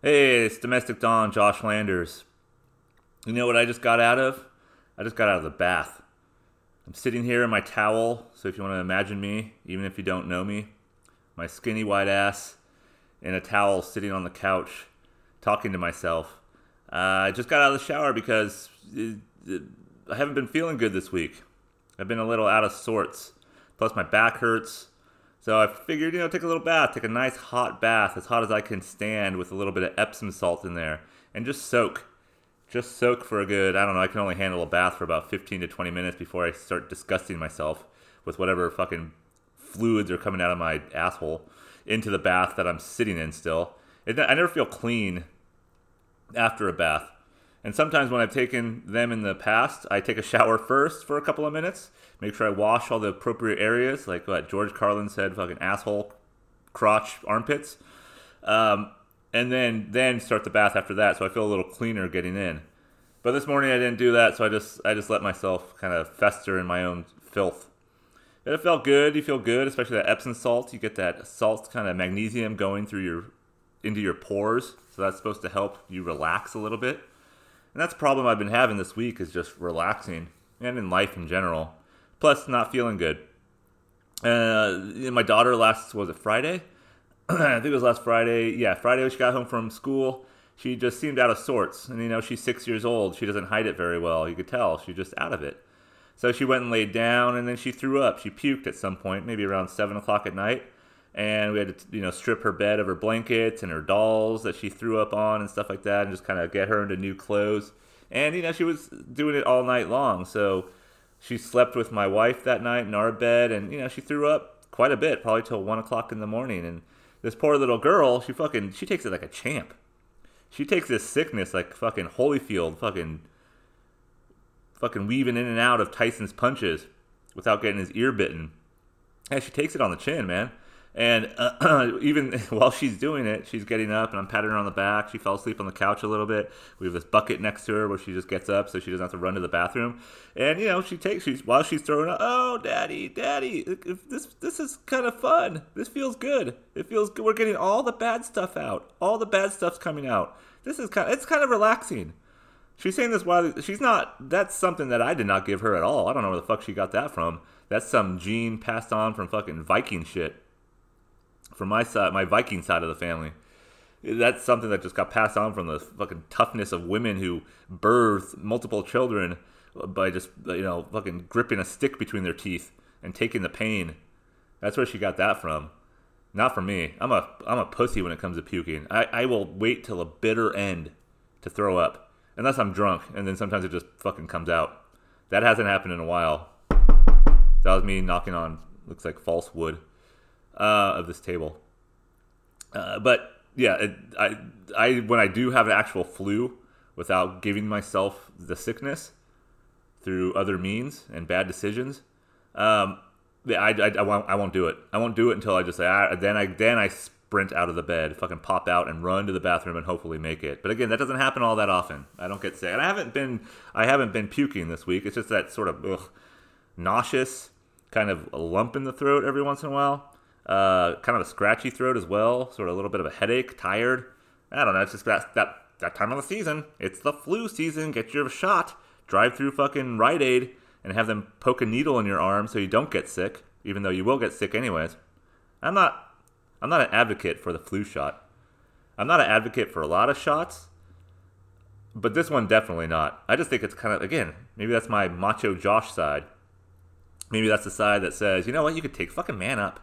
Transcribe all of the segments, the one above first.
Hey, it's Domestic Don, Josh Landers. You know what I just got out of? I just got out of the bath. I'm sitting here in my towel, so if you want to imagine me, even if you don't know me, my skinny white ass in a towel sitting on the couch talking to myself. Uh, I just got out of the shower because it, it, I haven't been feeling good this week. I've been a little out of sorts. Plus, my back hurts. So I figured, you know, take a little bath, take a nice hot bath, as hot as I can stand, with a little bit of Epsom salt in there, and just soak. Just soak for a good, I don't know, I can only handle a bath for about 15 to 20 minutes before I start disgusting myself with whatever fucking fluids are coming out of my asshole into the bath that I'm sitting in still. I never feel clean after a bath. And sometimes when I've taken them in the past, I take a shower first for a couple of minutes, make sure I wash all the appropriate areas, like what George Carlin said, fucking asshole, crotch, armpits, um, and then then start the bath after that. So I feel a little cleaner getting in. But this morning I didn't do that, so I just I just let myself kind of fester in my own filth. But it felt good. You feel good, especially that Epsom salt. You get that salt kind of magnesium going through your into your pores, so that's supposed to help you relax a little bit. And that's a problem I've been having this week is just relaxing and in life in general. Plus, not feeling good. Uh, my daughter last was it Friday? I think it was last Friday. Yeah, Friday when she got home from school, she just seemed out of sorts. And you know, she's six years old. She doesn't hide it very well. You could tell she's just out of it. So she went and laid down, and then she threw up. She puked at some point, maybe around seven o'clock at night and we had to you know strip her bed of her blankets and her dolls that she threw up on and stuff like that and just kind of get her into new clothes. And you know she was doing it all night long. So she slept with my wife that night in our bed and you know she threw up quite a bit probably till one o'clock in the morning. And this poor little girl she fucking she takes it like a champ. She takes this sickness like fucking holyfield fucking fucking weaving in and out of tyson's punches without getting his ear bitten. And she takes it on the chin man and uh, even while she's doing it, she's getting up, and I'm patting her on the back. She fell asleep on the couch a little bit. We have this bucket next to her where she just gets up so she doesn't have to run to the bathroom. And you know, she takes she's while she's throwing up. Oh, daddy, daddy, this this is kind of fun. This feels good. It feels good. We're getting all the bad stuff out. All the bad stuff's coming out. This is kind. Of, it's kind of relaxing. She's saying this while she's not. That's something that I did not give her at all. I don't know where the fuck she got that from. That's some gene passed on from fucking Viking shit from my side, my Viking side of the family. That's something that just got passed on from the fucking toughness of women who birthed multiple children by just you know fucking gripping a stick between their teeth and taking the pain. That's where she got that from. Not from me. I'm a I'm a pussy when it comes to puking. I, I will wait till a bitter end to throw up. Unless I'm drunk, and then sometimes it just fucking comes out. That hasn't happened in a while. That was me knocking on looks like false wood uh, of this table. Uh, but yeah, it, I, I when I do have an actual flu without giving myself the sickness through other means and bad decisions, um, I, I, I, won't, I won't do it. I won't do it until I just say, ah, then I then I sprint out of the bed, fucking pop out and run to the bathroom and hopefully make it. But again, that doesn't happen all that often. I don't get sick, and I haven't been I haven't been puking this week. It's just that sort of ugh, nauseous kind of lump in the throat every once in a while. Uh, kind of a scratchy throat as well, sort of a little bit of a headache, tired. I don't know. It's just that that that time of the season. It's the flu season. Get your shot. Drive through fucking Rite Aid and have them poke a needle in your arm so you don't get sick, even though you will get sick anyways. I'm not I'm not an advocate for the flu shot. I'm not an advocate for a lot of shots, but this one definitely not. I just think it's kind of again, maybe that's my macho Josh side. Maybe that's the side that says, you know what, you could take fucking man up.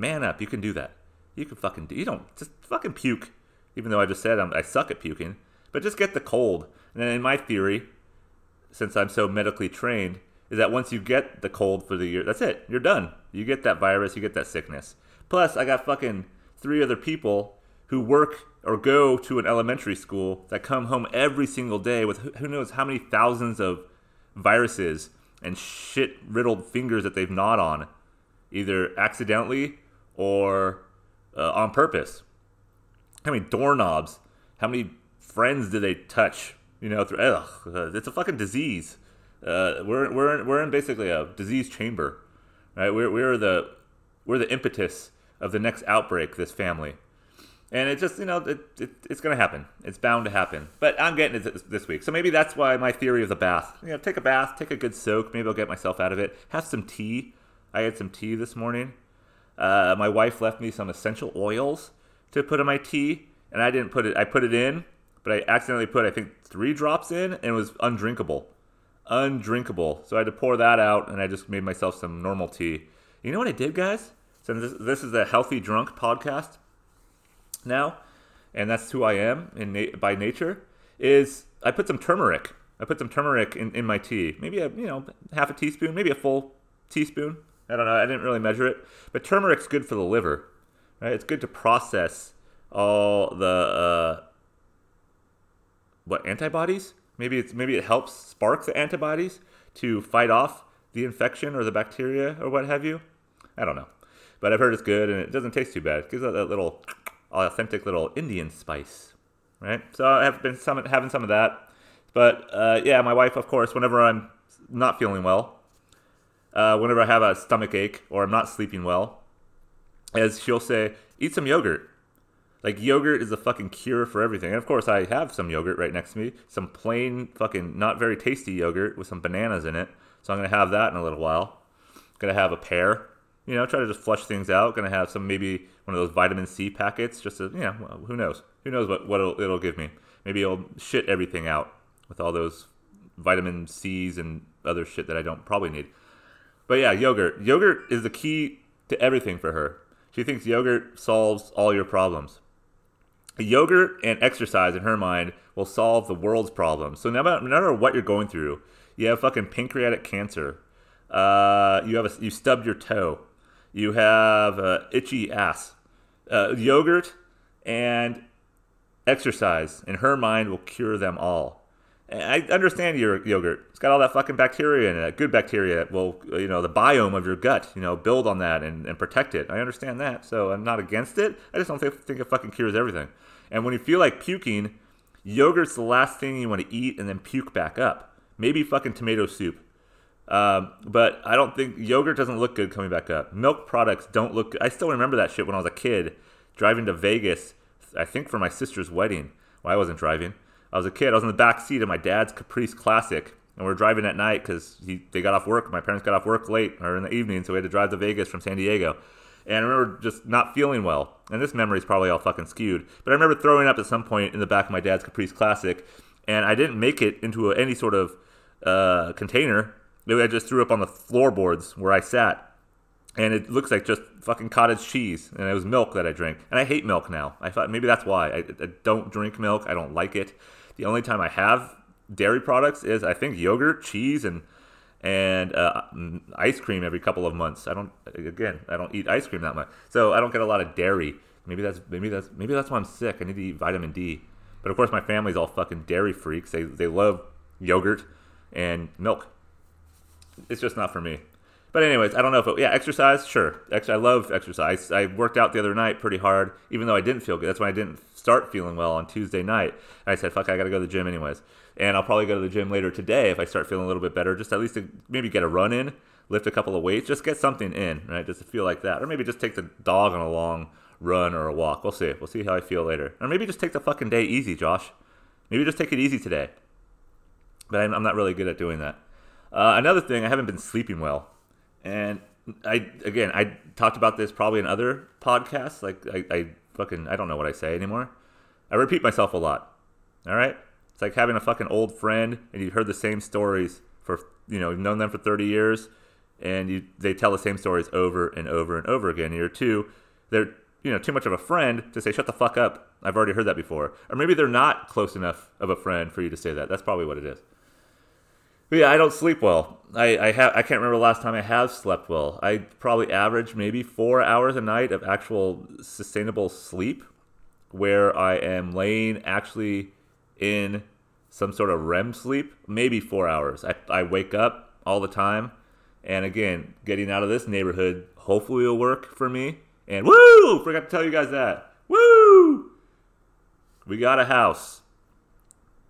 Man up, you can do that. You can fucking do. You don't just fucking puke. Even though I just said I'm, I suck at puking, but just get the cold. And in my theory, since I'm so medically trained, is that once you get the cold for the year, that's it. You're done. You get that virus, you get that sickness. Plus, I got fucking three other people who work or go to an elementary school that come home every single day with who knows how many thousands of viruses and shit riddled fingers that they've gnawed on, either accidentally or uh, on purpose. How many doorknobs? How many friends do they touch? You know, through, ugh, uh, it's a fucking disease. Uh, we're we're in, we're in basically a disease chamber, right? We're we're the we're the impetus of the next outbreak. This family, And it just, you know, it, it, it's going to happen. It's bound to happen. But I'm getting it this week. So maybe that's why my theory of the bath. You know, take a bath, take a good soak. Maybe I'll get myself out of it. Have some tea. I had some tea this morning. Uh, my wife left me some essential oils to put in my tea, and I didn't put it. I put it in, but I accidentally put I think three drops in, and it was undrinkable, undrinkable. So I had to pour that out, and I just made myself some normal tea. You know what I did, guys? So this, this is a healthy drunk podcast now, and that's who I am in na- by nature. Is I put some turmeric. I put some turmeric in, in my tea. Maybe a you know half a teaspoon, maybe a full teaspoon. I don't know. I didn't really measure it, but turmeric's good for the liver. Right? It's good to process all the uh, what antibodies. Maybe it's maybe it helps spark the antibodies to fight off the infection or the bacteria or what have you. I don't know, but I've heard it's good and it doesn't taste too bad. It gives that, that little authentic little Indian spice, right? So I have been some, having some of that. But uh, yeah, my wife, of course, whenever I'm not feeling well, uh, whenever I have a stomach ache or I'm not sleeping well, as she'll say, eat some yogurt. Like yogurt is a fucking cure for everything. And of course, I have some yogurt right next to me, some plain fucking not very tasty yogurt with some bananas in it. So I'm gonna have that in a little while. Gonna have a pear. You know, try to just flush things out. Gonna have some maybe one of those vitamin C packets. Just to, you know, who knows? Who knows what what it'll, it'll give me? Maybe it'll shit everything out with all those vitamin C's and other shit that I don't probably need. But yeah, yogurt. Yogurt is the key to everything for her. She thinks yogurt solves all your problems. Yogurt and exercise, in her mind, will solve the world's problems. So no matter, no matter what you're going through, you have fucking pancreatic cancer, uh, you have a, you stubbed your toe, you have uh, itchy ass. Uh, yogurt and exercise, in her mind, will cure them all. I understand your yogurt. It's got all that fucking bacteria in it, good bacteria. Will you know the biome of your gut? You know, build on that and, and protect it. I understand that, so I'm not against it. I just don't think, think it fucking cures everything. And when you feel like puking, yogurt's the last thing you want to eat and then puke back up. Maybe fucking tomato soup. Um, but I don't think yogurt doesn't look good coming back up. Milk products don't look. Good. I still remember that shit when I was a kid, driving to Vegas. I think for my sister's wedding. Well, I wasn't driving. I was a kid. I was in the back seat of my dad's Caprice Classic, and we are driving at night because they got off work. My parents got off work late or in the evening, so we had to drive to Vegas from San Diego. And I remember just not feeling well. And this memory is probably all fucking skewed. But I remember throwing up at some point in the back of my dad's Caprice Classic, and I didn't make it into a, any sort of uh, container. Maybe I just threw up on the floorboards where I sat. And it looks like just fucking cottage cheese, and it was milk that I drank. And I hate milk now. I thought maybe that's why I, I don't drink milk. I don't like it. The only time I have dairy products is I think yogurt, cheese, and and uh, ice cream every couple of months. I don't again I don't eat ice cream that much, so I don't get a lot of dairy. Maybe that's maybe that's maybe that's why I'm sick. I need to eat vitamin D. But of course, my family's all fucking dairy freaks. They they love yogurt and milk. It's just not for me. But anyways, I don't know if it, yeah, exercise, sure. I love exercise. I worked out the other night pretty hard, even though I didn't feel good. That's when I didn't start feeling well on Tuesday night. I said, fuck, I got to go to the gym anyways. And I'll probably go to the gym later today if I start feeling a little bit better, just at least to maybe get a run in, lift a couple of weights, just get something in, right? Just to feel like that. Or maybe just take the dog on a long run or a walk. We'll see. We'll see how I feel later. Or maybe just take the fucking day easy, Josh. Maybe just take it easy today. But I'm not really good at doing that. Uh, another thing, I haven't been sleeping well. And I again, I talked about this probably in other podcasts. Like I, I fucking I don't know what I say anymore. I repeat myself a lot. All right, it's like having a fucking old friend and you've heard the same stories for you know you've known them for thirty years, and you they tell the same stories over and over and over again. You're too they're you know too much of a friend to say shut the fuck up. I've already heard that before, or maybe they're not close enough of a friend for you to say that. That's probably what it is. Yeah, I don't sleep well. I I, ha- I can't remember the last time I have slept well. I probably average maybe four hours a night of actual sustainable sleep, where I am laying actually in some sort of REM sleep. Maybe four hours. I I wake up all the time, and again, getting out of this neighborhood hopefully will work for me. And woo! Forgot to tell you guys that. Woo! We got a house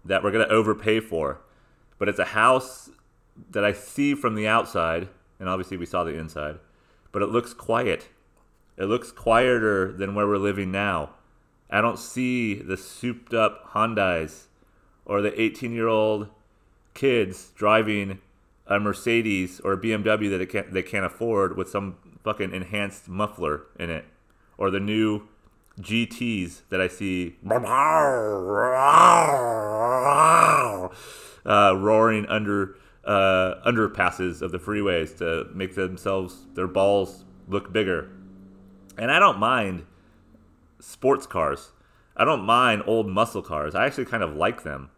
that we're gonna overpay for but it's a house that I see from the outside, and obviously we saw the inside, but it looks quiet. It looks quieter than where we're living now. I don't see the souped up Hondas or the 18 year old kids driving a Mercedes or a BMW that they can't they can't afford with some fucking enhanced muffler in it, or the new GTS that I see uh, roaring under uh, underpasses of the freeways to make themselves their balls look bigger. And I don't mind sports cars. I don't mind old muscle cars. I actually kind of like them.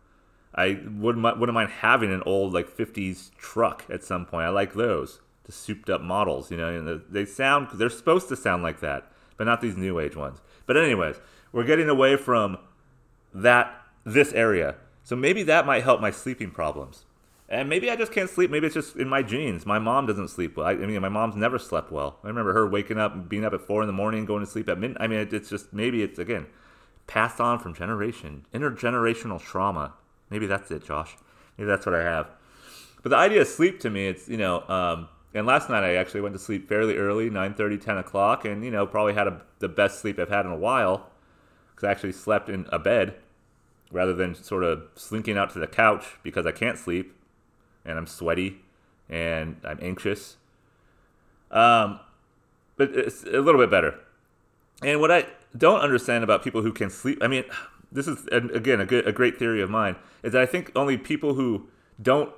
I wouldn't wouldn't mind having an old like '50s truck at some point. I like those, the souped up models. You know, they sound they're supposed to sound like that, but not these new age ones. But anyways, we're getting away from that this area, so maybe that might help my sleeping problems. And maybe I just can't sleep. Maybe it's just in my genes. My mom doesn't sleep well. I, I mean, my mom's never slept well. I remember her waking up, being up at four in the morning, going to sleep at midnight. I mean, it, it's just maybe it's again passed on from generation, intergenerational trauma. Maybe that's it, Josh. Maybe that's what I have. But the idea of sleep to me, it's you know, um, and last night I actually went to sleep fairly early, 9:30, 10 o'clock, and you know, probably had a, the best sleep I've had in a while because I actually slept in a bed rather than sort of slinking out to the couch because I can't sleep and I'm sweaty and I'm anxious. Um, but it's a little bit better. And what I don't understand about people who can sleep, I mean, this is again a good, a great theory of mine, is that I think only people who don't.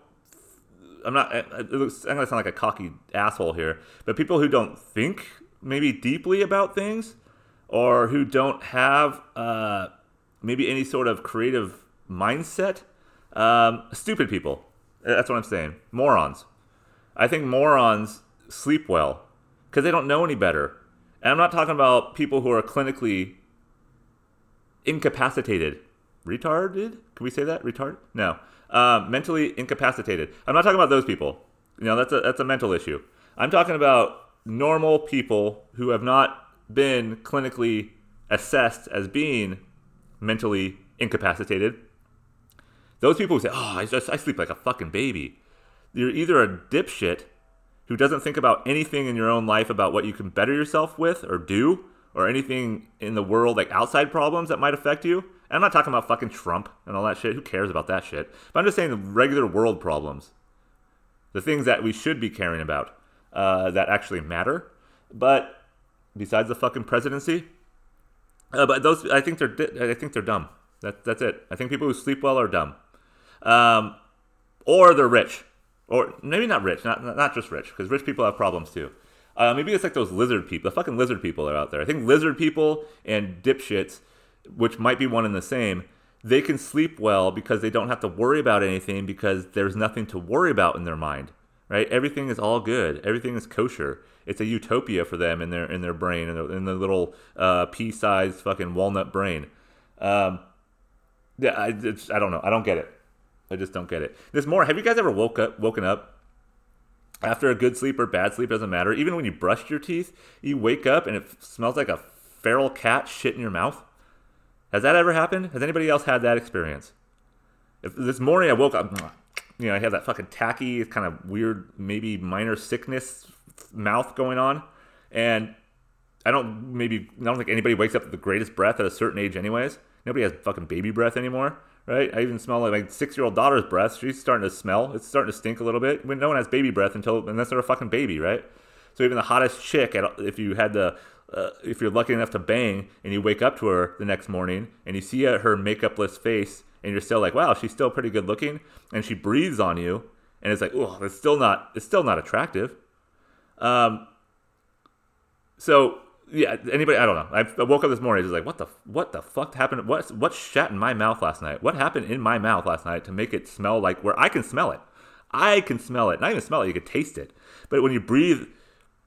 I'm not. It looks, I'm gonna sound like a cocky asshole here, but people who don't think maybe deeply about things, or who don't have uh, maybe any sort of creative mindset, um, stupid people. That's what I'm saying. Morons. I think morons sleep well because they don't know any better. And I'm not talking about people who are clinically incapacitated. Retarded? Can we say that? Retard? No. Um, mentally incapacitated. I'm not talking about those people. You know, that's a, that's a mental issue. I'm talking about normal people who have not been clinically assessed as being mentally incapacitated those people who say, "Oh, I just I sleep like a fucking baby," you're either a dipshit who doesn't think about anything in your own life about what you can better yourself with or do, or anything in the world like outside problems that might affect you. And I'm not talking about fucking Trump and all that shit. Who cares about that shit? But I'm just saying the regular world problems, the things that we should be caring about, uh, that actually matter. But besides the fucking presidency, uh, but those I think they're I think they're dumb. That, that's it. I think people who sleep well are dumb um, or they're rich, or maybe not rich, not not just rich, because rich people have problems too. Uh, maybe it's like those lizard people. The fucking lizard people are out there. I think lizard people and dipshits, which might be one and the same, they can sleep well because they don't have to worry about anything because there's nothing to worry about in their mind. Right? Everything is all good. Everything is kosher. It's a utopia for them in their in their brain in their, in their little uh, pea-sized fucking walnut brain. Um, yeah, I, I don't know. I don't get it. I just don't get it. There's more. Have you guys ever woke up, woken up after a good sleep or bad sleep? Doesn't matter. Even when you brushed your teeth, you wake up and it smells like a feral cat shit in your mouth. Has that ever happened? Has anybody else had that experience? If this morning I woke up, you know, I had that fucking tacky, kind of weird, maybe minor sickness mouth going on, and I don't maybe I don't think anybody wakes up with the greatest breath at a certain age, anyways. Nobody has fucking baby breath anymore right? I even smell like my six year old daughter's breath. She's starting to smell. It's starting to stink a little bit. When no one has baby breath until unless they're a fucking baby, right? So even the hottest chick, if you had the uh, if you're lucky enough to bang and you wake up to her the next morning and you see her makeupless face and you're still like, wow, she's still pretty good looking, and she breathes on you, and it's like, oh, it's still not, it's still not attractive. Um, so yeah, anybody? I don't know. I woke up this morning. Just like, what the what the fuck happened? What what shat in my mouth last night? What happened in my mouth last night to make it smell like where I can smell it? I can smell it. Not even smell it. You can taste it. But when you breathe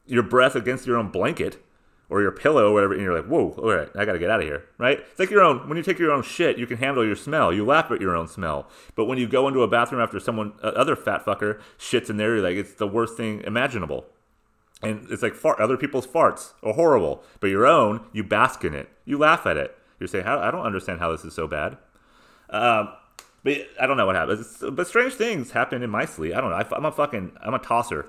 your breath against your own blanket or your pillow or whatever, and you're like, whoa, all right, I gotta get out of here, right? It's like your own. When you take your own shit, you can handle your smell. You laugh at your own smell. But when you go into a bathroom after someone, uh, other fat fucker shits in there, you're like, it's the worst thing imaginable and it's like fart, other people's farts are horrible, but your own, you bask in it, you laugh at it. You say, "I don't understand how this is so bad." Um, but I don't know what happens. But strange things happen in my sleep. I don't know. I'm a fucking, I'm a tosser.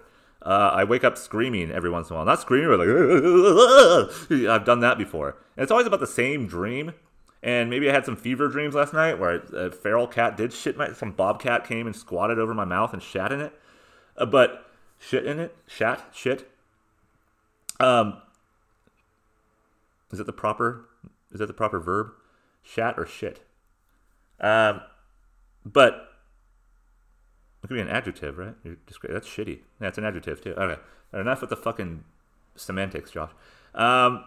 Uh, I wake up screaming every once in a while. Not screaming, but like I've done that before. And it's always about the same dream. And maybe I had some fever dreams last night where a feral cat did shit. My, some bobcat came and squatted over my mouth and shat in it. Uh, but shit in it, shat, shit. Um, is that the proper? Is that the proper verb? Shat or shit? Um, but it could be an adjective, right? That's shitty. Yeah, it's an adjective too. Okay, enough with the fucking semantics, Josh. Um,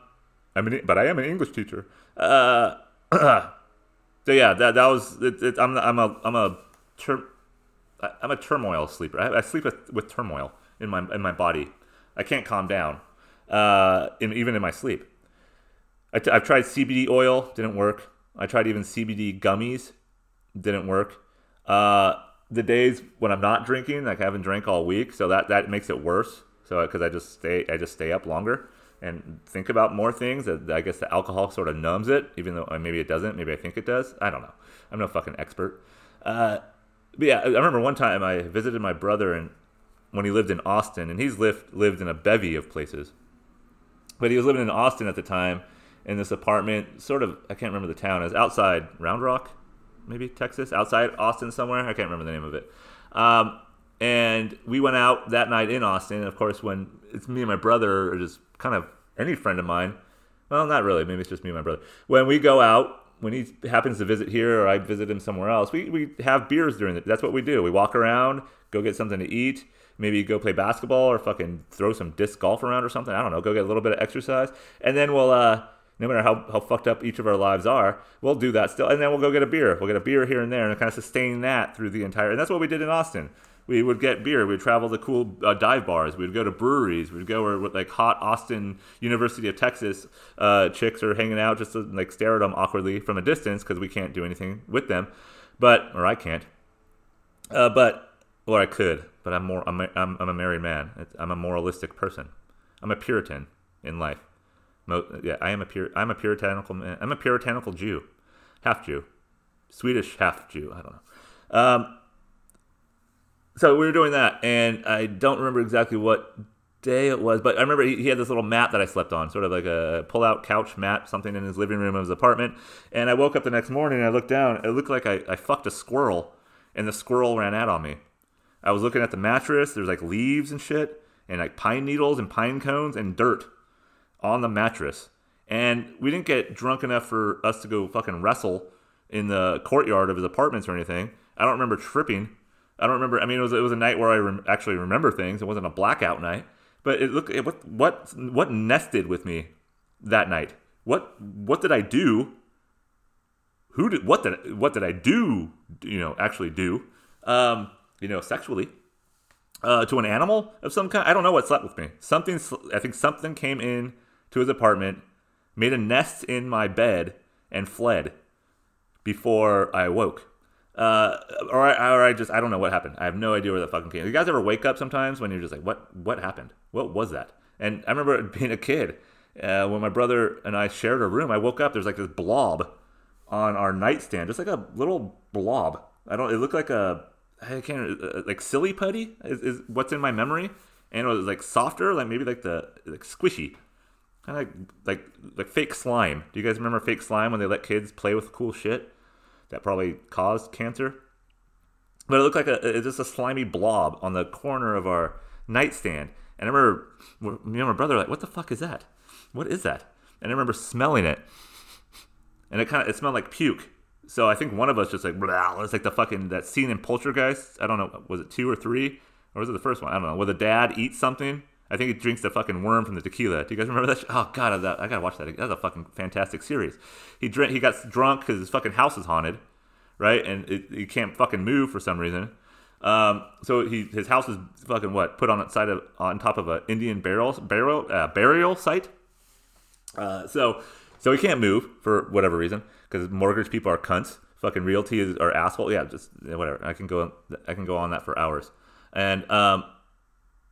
I mean, but I am an English teacher. Uh, so yeah, that that was. It, it, I'm I'm a I'm a tur- I'm a turmoil sleeper. I, I sleep with, with turmoil in my in my body. I can't calm down, uh, in, even in my sleep. I t- I've tried CBD oil, didn't work. I tried even CBD gummies, didn't work. Uh, the days when I'm not drinking, like I haven't drank all week, so that that makes it worse. So because I just stay, I just stay up longer and think about more things. I guess the alcohol sort of numbs it, even though maybe it doesn't. Maybe I think it does. I don't know. I'm no fucking expert. Uh, but yeah, I remember one time I visited my brother and when he lived in Austin, and he's lived lived in a bevy of places. But he was living in Austin at the time in this apartment, sort of I can't remember the town. It was outside Round Rock, maybe Texas, outside Austin somewhere. I can't remember the name of it. Um, and we went out that night in Austin. And of course, when it's me and my brother, or just kind of any friend of mine, well, not really. Maybe it's just me and my brother. When we go out, when he happens to visit here or I visit him somewhere else, we, we have beers during. That's what we do. We walk around, go get something to eat, maybe go play basketball or fucking throw some disc golf around or something. I don't know. Go get a little bit of exercise. And then we'll, uh, no matter how, how fucked up each of our lives are, we'll do that still. And then we'll go get a beer. We'll get a beer here and there and kind of sustain that through the entire. And that's what we did in Austin. We would get beer. We'd travel to cool uh, dive bars. We'd go to breweries. We'd go where like hot Austin University of Texas uh, chicks are hanging out just to like stare at them awkwardly from a distance because we can't do anything with them. But, or I can't. Uh, but, or I could. But I'm more. I'm a, I'm, I'm a married man. I'm a moralistic person. I'm a Puritan in life. Yeah, I am a pure. I'm a puritanical man. I'm a puritanical Jew, half Jew, Swedish half Jew. I don't know. Um, so we were doing that, and I don't remember exactly what day it was, but I remember he, he had this little mat that I slept on, sort of like a pull-out couch mat, something in his living room of his apartment. And I woke up the next morning, and I looked down. It looked like I, I fucked a squirrel, and the squirrel ran out on me. I was looking at the mattress. There's like leaves and shit, and like pine needles and pine cones and dirt on the mattress. And we didn't get drunk enough for us to go fucking wrestle in the courtyard of his apartments or anything. I don't remember tripping. I don't remember. I mean, it was it was a night where I rem- actually remember things. It wasn't a blackout night, but it looked it, what what what nested with me that night. What what did I do? Who did what did what did I do? You know, actually do. Um, you know, sexually uh, to an animal of some kind. I don't know what slept with me. Something. I think something came in to his apartment, made a nest in my bed, and fled before I woke. Uh, or, I, or I just I don't know what happened. I have no idea where that fucking came. You guys ever wake up sometimes when you're just like, what what happened? What was that? And I remember being a kid uh, when my brother and I shared a room. I woke up. There's like this blob on our nightstand, just like a little blob. I don't. It looked like a I can't uh, like silly putty is, is what's in my memory, and it was like softer, like maybe like the like squishy, kind of like like fake slime. Do you guys remember fake slime when they let kids play with cool shit that probably caused cancer? But it looked like a it's just a slimy blob on the corner of our nightstand, and I remember me and my brother like, "What the fuck is that? What is that?" And I remember smelling it, and it kind of it smelled like puke. So I think one of us just like it's like the fucking that scene in Poltergeist. I don't know, was it two or three, or was it the first one? I don't know. Where the dad eats something. I think he drinks the fucking worm from the tequila. Do you guys remember that? Oh god, I gotta watch that. That's a fucking fantastic series. He drank. He got drunk because his fucking house is haunted, right? And it, he can't fucking move for some reason. Um, so he his house is fucking what put on its side of on top of an Indian burial burial uh, burial site. Uh, so so he can't move for whatever reason because mortgage people are cunts. Fucking realty is are asshole. Yeah, just whatever. I can go. I can go on that for hours. And um,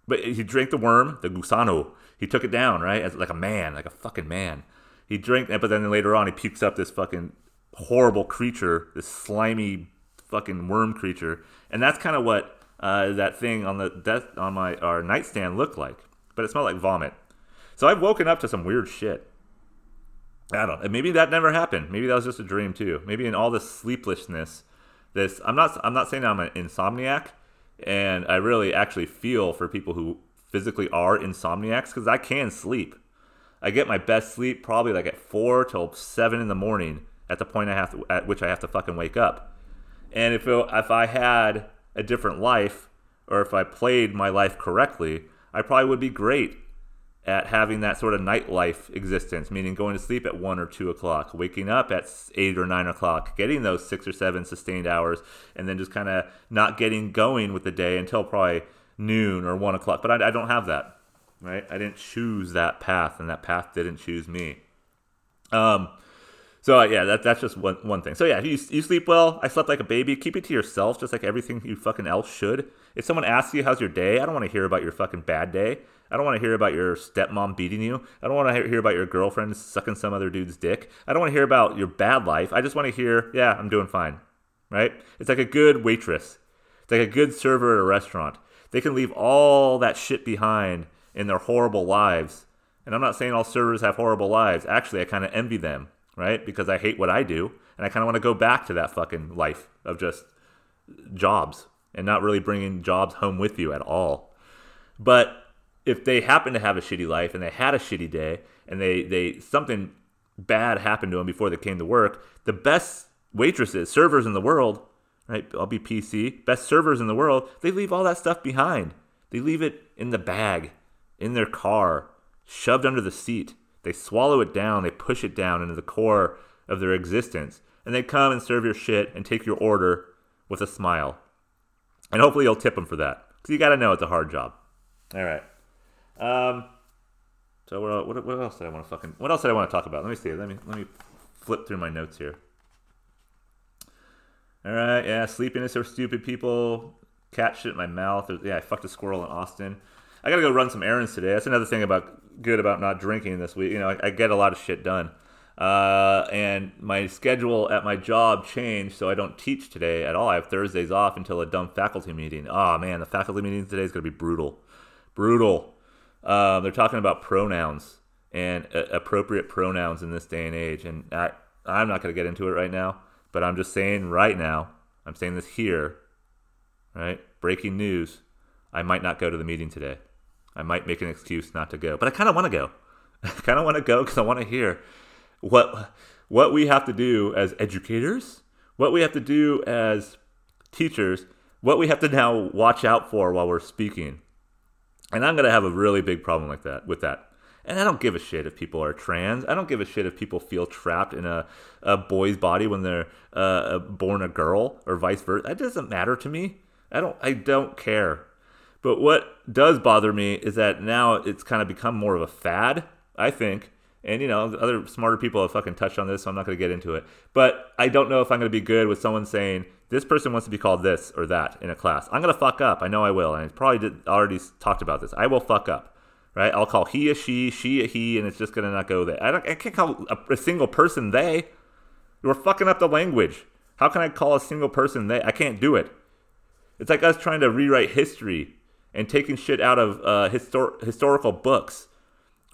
but he drank the worm, the gusano. He took it down right as like a man, like a fucking man. He drank, but then later on he pukes up this fucking horrible creature, this slimy fucking worm creature, and that's kind of what uh, that thing on the death on my our nightstand looked like. But it smelled like vomit. So I've woken up to some weird shit. I don't know. Maybe that never happened. Maybe that was just a dream too. Maybe in all this sleeplessness, this I'm not I'm not saying I'm an insomniac, and I really actually feel for people who physically are insomniacs because I can sleep. I get my best sleep probably like at four till seven in the morning at the point I have to, at which I have to fucking wake up. And if it, if I had a different life, or if I played my life correctly, I probably would be great at having that sort of nightlife existence, meaning going to sleep at one or two o'clock, waking up at eight or nine o'clock, getting those six or seven sustained hours, and then just kind of not getting going with the day until probably noon or one o'clock. But I, I, don't have that, right? I didn't choose that path, and that path didn't choose me. Um, so uh, yeah, that, that's just one, one thing. So yeah, you, you sleep well. I slept like a baby. Keep it to yourself, just like everything you fucking else should. If someone asks you how's your day, I don't want to hear about your fucking bad day. I don't want to hear about your stepmom beating you. I don't want to hear about your girlfriend sucking some other dude's dick. I don't want to hear about your bad life. I just want to hear, yeah, I'm doing fine. Right? It's like a good waitress. It's like a good server at a restaurant. They can leave all that shit behind in their horrible lives. And I'm not saying all servers have horrible lives. Actually, I kind of envy them, right? Because I hate what I do. And I kind of want to go back to that fucking life of just jobs and not really bringing jobs home with you at all. But if they happen to have a shitty life and they had a shitty day and they, they something bad happened to them before they came to work, the best waitresses, servers in the world, right? I'll be PC, best servers in the world, they leave all that stuff behind. They leave it in the bag, in their car, shoved under the seat. They swallow it down, they push it down into the core of their existence. And they come and serve your shit and take your order with a smile. And hopefully you'll tip them for that. Because you got to know it's a hard job. All right. Um, so what, what, what else did I want to fucking? What else did I want to talk about? Let me see. Let me let me flip through my notes here. All right, yeah, sleepiness or stupid people. Cat shit in my mouth. Yeah, I fucked a squirrel in Austin. I gotta go run some errands today. That's another thing about good about not drinking this week. You know, I, I get a lot of shit done. Uh, and my schedule at my job changed, so I don't teach today at all. I have Thursdays off until a dumb faculty meeting. Oh man, the faculty meeting today is gonna be brutal, brutal. Uh, they're talking about pronouns and uh, appropriate pronouns in this day and age. And I, I'm not going to get into it right now, but I'm just saying right now, I'm saying this here, right? Breaking news. I might not go to the meeting today. I might make an excuse not to go, but I kind of want to go. I kind of want to go because I want to hear what what we have to do as educators, what we have to do as teachers, what we have to now watch out for while we're speaking. And I'm to have a really big problem like that with that. And I don't give a shit if people are trans. I don't give a shit if people feel trapped in a, a boy's body when they're uh, born a girl or vice versa. That doesn't matter to me. I don't. I don't care. But what does bother me is that now it's kind of become more of a fad. I think, and you know, other smarter people have fucking touched on this, so I'm not going to get into it. But I don't know if I'm going to be good with someone saying this person wants to be called this or that in a class. I'm gonna fuck up. I know I will, and I probably did, already talked about this. I will fuck up, right? I'll call he a she, she a he, and it's just gonna not go there. I, I can't call a, a single person they. We're fucking up the language. How can I call a single person they? I can't do it. It's like us trying to rewrite history and taking shit out of uh, histor- historical books,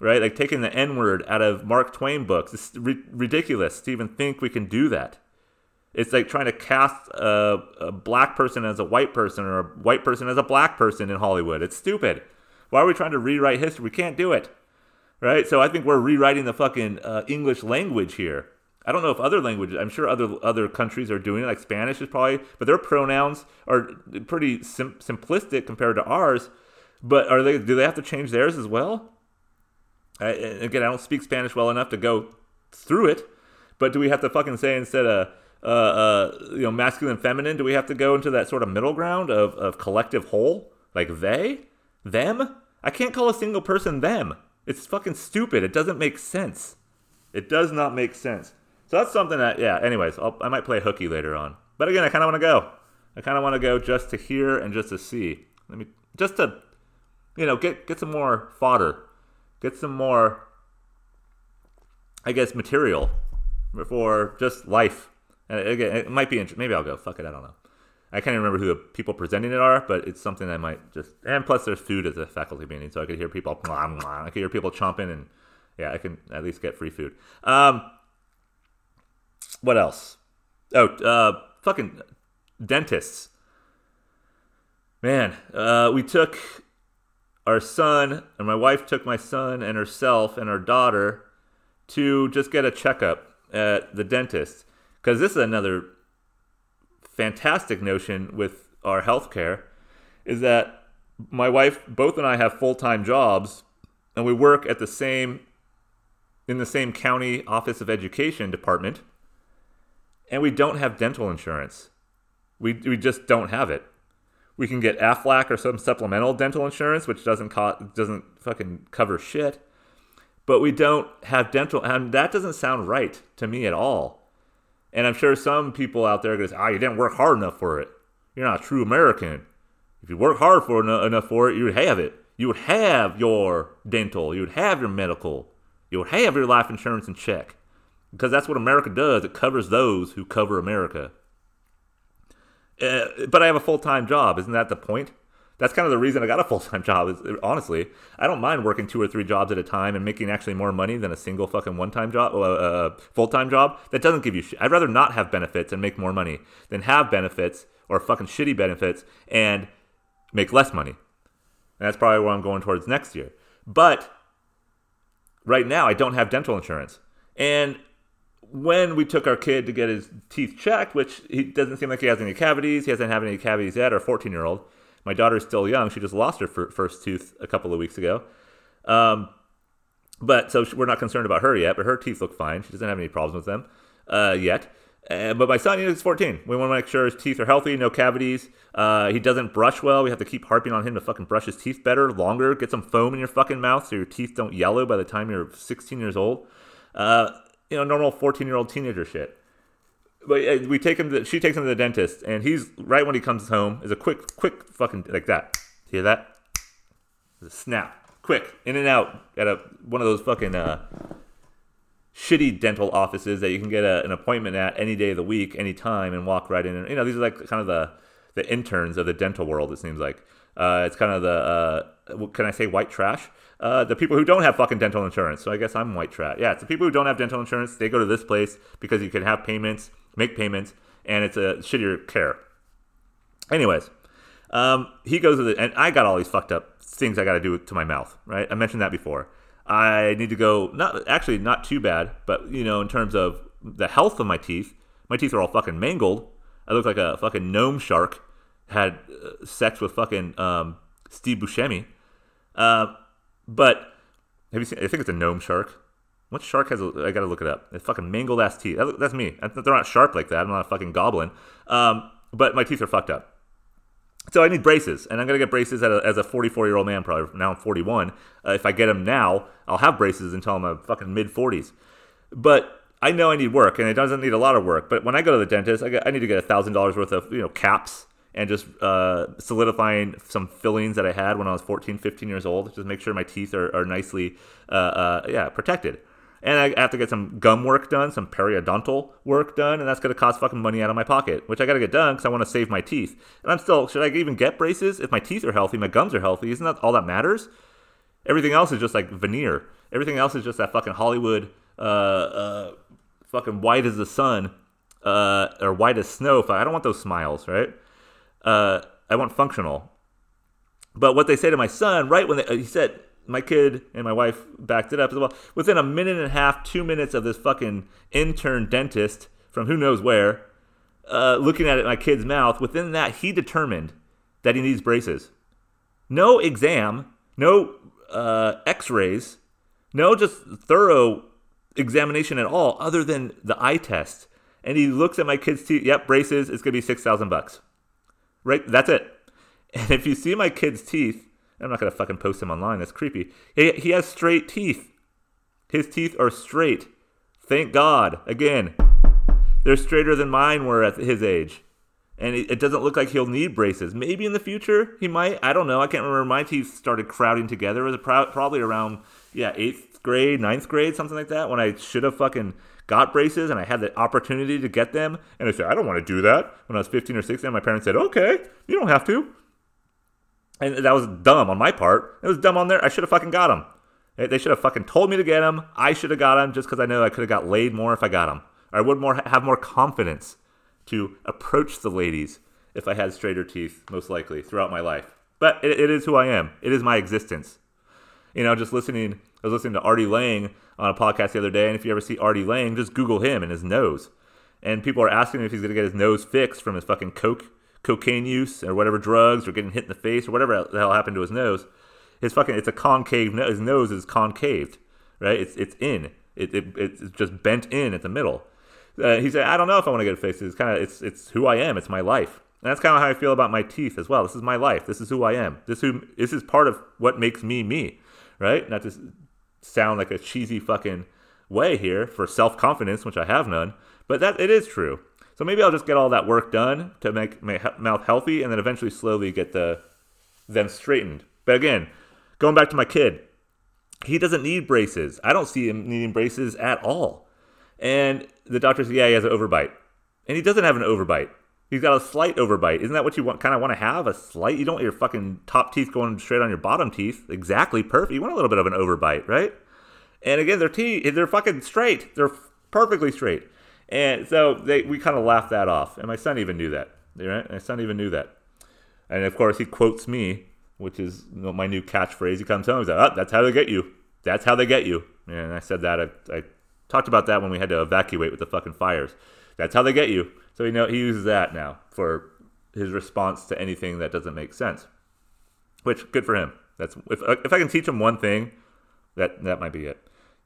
right? Like taking the N word out of Mark Twain books. It's ri- ridiculous to even think we can do that. It's like trying to cast a, a, black person as a white person or a white person as a black person in Hollywood. It's stupid. Why are we trying to rewrite history? We can't do it. Right? So I think we're rewriting the fucking uh, English language here. I don't know if other languages, I'm sure other other countries are doing it, like Spanish is probably, but their pronouns are pretty sim- simplistic compared to ours. But are they? Do they have to change theirs as well? I, again, I don't speak Spanish well enough to go through it, but do we have to fucking say instead of uh, uh, you know, masculine, feminine? Do we have to go into that sort of middle ground of, of collective whole? Like they, them? I can't call a single person them. It's fucking stupid. It doesn't make sense. It does not make sense. So that's something that, yeah. Anyways, I'll, i might play hooky later on. But again, I kind of want to go. I kind of want to go just to hear and just to see. Let me just to, you know, get get some more fodder, get some more, I guess, material for just life and again, it might be interesting. Maybe I'll go. Fuck it. I don't know. I can't even remember who the people presenting it are, but it's something I might just. And plus, there's food at the faculty meeting, so I could hear people. Blah, blah, I could hear people chomping and Yeah, I can at least get free food. Um, what else? Oh, uh, fucking dentists. Man, uh, we took our son, and my wife took my son and herself and our daughter to just get a checkup at the dentist. Because this is another fantastic notion with our healthcare is that my wife, both and I have full time jobs, and we work at the same in the same county office of education department, and we don't have dental insurance. We we just don't have it. We can get Aflac or some supplemental dental insurance, which doesn't co- doesn't fucking cover shit. But we don't have dental, and that doesn't sound right to me at all. And I'm sure some people out there say, "Ah, you didn't work hard enough for it. You're not a true American. If you work hard for enough for it, you would have it. You would have your dental. You would have your medical. You would have your life insurance in check, because that's what America does. It covers those who cover America." Uh, but I have a full time job. Isn't that the point? That's kind of the reason I got a full time job. Is honestly, I don't mind working two or three jobs at a time and making actually more money than a single fucking one time job, uh, uh, full time job. That doesn't give you. I'd rather not have benefits and make more money than have benefits or fucking shitty benefits and make less money. And that's probably what I'm going towards next year. But right now, I don't have dental insurance, and when we took our kid to get his teeth checked, which he doesn't seem like he has any cavities, he hasn't had any cavities yet, our 14 year old. My daughter's still young; she just lost her first tooth a couple of weeks ago. Um, but so we're not concerned about her yet. But her teeth look fine; she doesn't have any problems with them uh, yet. Uh, but my son, he's 14. We want to make sure his teeth are healthy, no cavities. Uh, he doesn't brush well. We have to keep harping on him to fucking brush his teeth better, longer. Get some foam in your fucking mouth so your teeth don't yellow by the time you're 16 years old. Uh, you know, normal 14 year old teenager shit. But we take him. To, she takes him to the dentist, and he's right when he comes home is a quick, quick fucking like that. Hear that? A snap, quick, in and out at a one of those fucking uh, shitty dental offices that you can get a, an appointment at any day of the week, any time, and walk right in. And you know, these are like kind of the the interns of the dental world. It seems like uh, it's kind of the uh, can I say white trash? Uh, the people who don't have fucking dental insurance. So I guess I'm white trash. Yeah, it's the people who don't have dental insurance. They go to this place because you can have payments, make payments, and it's a shittier care. Anyways, um, he goes to the and I got all these fucked up things I got to do to my mouth. Right, I mentioned that before. I need to go. Not actually not too bad, but you know, in terms of the health of my teeth, my teeth are all fucking mangled. I look like a fucking gnome shark had uh, sex with fucking um, Steve Buscemi. Uh, but have you seen? I think it's a gnome shark. What shark has? A, I gotta look it up. It's fucking mangled ass teeth. That's me. They're not sharp like that. I'm not a fucking goblin. Um, but my teeth are fucked up. So I need braces, and I'm gonna get braces a, as a 44 year old man. Probably now I'm 41. Uh, if I get them now, I'll have braces until I'm a fucking mid 40s. But I know I need work, and it doesn't need a lot of work. But when I go to the dentist, I, get, I need to get a thousand dollars worth of you know caps and just uh, solidifying some fillings that I had when I was 14, 15 years old. Just make sure my teeth are, are nicely, uh, uh, yeah, protected. And I have to get some gum work done, some periodontal work done, and that's going to cost fucking money out of my pocket, which I got to get done because I want to save my teeth. And I'm still, should I even get braces? If my teeth are healthy, my gums are healthy, isn't that all that matters? Everything else is just like veneer. Everything else is just that fucking Hollywood, uh, uh, fucking white as the sun, uh, or white as snow. I don't want those smiles, right? Uh, I want functional. But what they say to my son, right when they, uh, he said, my kid and my wife backed it up as well. Within a minute and a half, two minutes of this fucking intern dentist from who knows where, uh, looking at it my kid's mouth, within that, he determined that he needs braces. No exam, no uh, x rays, no just thorough examination at all, other than the eye test. And he looks at my kid's teeth. Yep, braces. It's gonna be six thousand bucks. Right? That's it. And if you see my kid's teeth, I'm not gonna fucking post him online. That's creepy. He, he has straight teeth. His teeth are straight. Thank God. Again, they're straighter than mine were at his age. And it, it doesn't look like he'll need braces. Maybe in the future he might. I don't know. I can't remember. My teeth started crowding together. It was probably around, yeah, eighth grade, ninth grade, something like that, when I should have fucking got braces and I had the opportunity to get them. And I said, I don't want to do that. When I was 15 or 16, my parents said, okay, you don't have to. And that was dumb on my part. It was dumb on there. I should have fucking got them. They should have fucking told me to get them. I should have got them just because I know I could have got laid more if I got them. I would more have more confidence to approach the ladies if I had straighter teeth, most likely throughout my life. But it, it is who I am. It is my existence. You know, just listening. I was listening to Artie Lange on a podcast the other day, and if you ever see Artie Lange, just Google him and his nose. And people are asking him if he's going to get his nose fixed from his fucking coke, cocaine use or whatever drugs or getting hit in the face or whatever the hell happened to his nose his fucking it's a concave nose. His nose is concaved, right? It's it's in. It, it it's just bent in at the middle. Uh, he said, I don't know if I want to get it fixed. It's kind of it's it's who I am. It's my life. And that's kind of how I feel about my teeth as well. This is my life. This is who I am. This who this is part of what makes me me, right? Not to sound like a cheesy fucking way here for self confidence, which I have none, but that it is true. So maybe I'll just get all that work done to make my mouth healthy, and then eventually slowly get the them straightened. But again, Going back to my kid, he doesn't need braces. I don't see him needing braces at all. And the doctor said, yeah, he has an overbite. And he doesn't have an overbite. He's got a slight overbite. Isn't that what you want, kind of want to have? A slight? You don't want your fucking top teeth going straight on your bottom teeth. Exactly perfect. You want a little bit of an overbite, right? And again, their teeth, they're fucking straight. They're perfectly straight. And so they, we kind of laughed that off. And my son even knew that. Right? My son even knew that. And of course, he quotes me which is my new catchphrase. He comes home, he's like, oh, that's how they get you. That's how they get you. And I said that. I, I talked about that when we had to evacuate with the fucking fires. That's how they get you. So you know he uses that now for his response to anything that doesn't make sense. Which good for him. That's if if I can teach him one thing, that that might be it.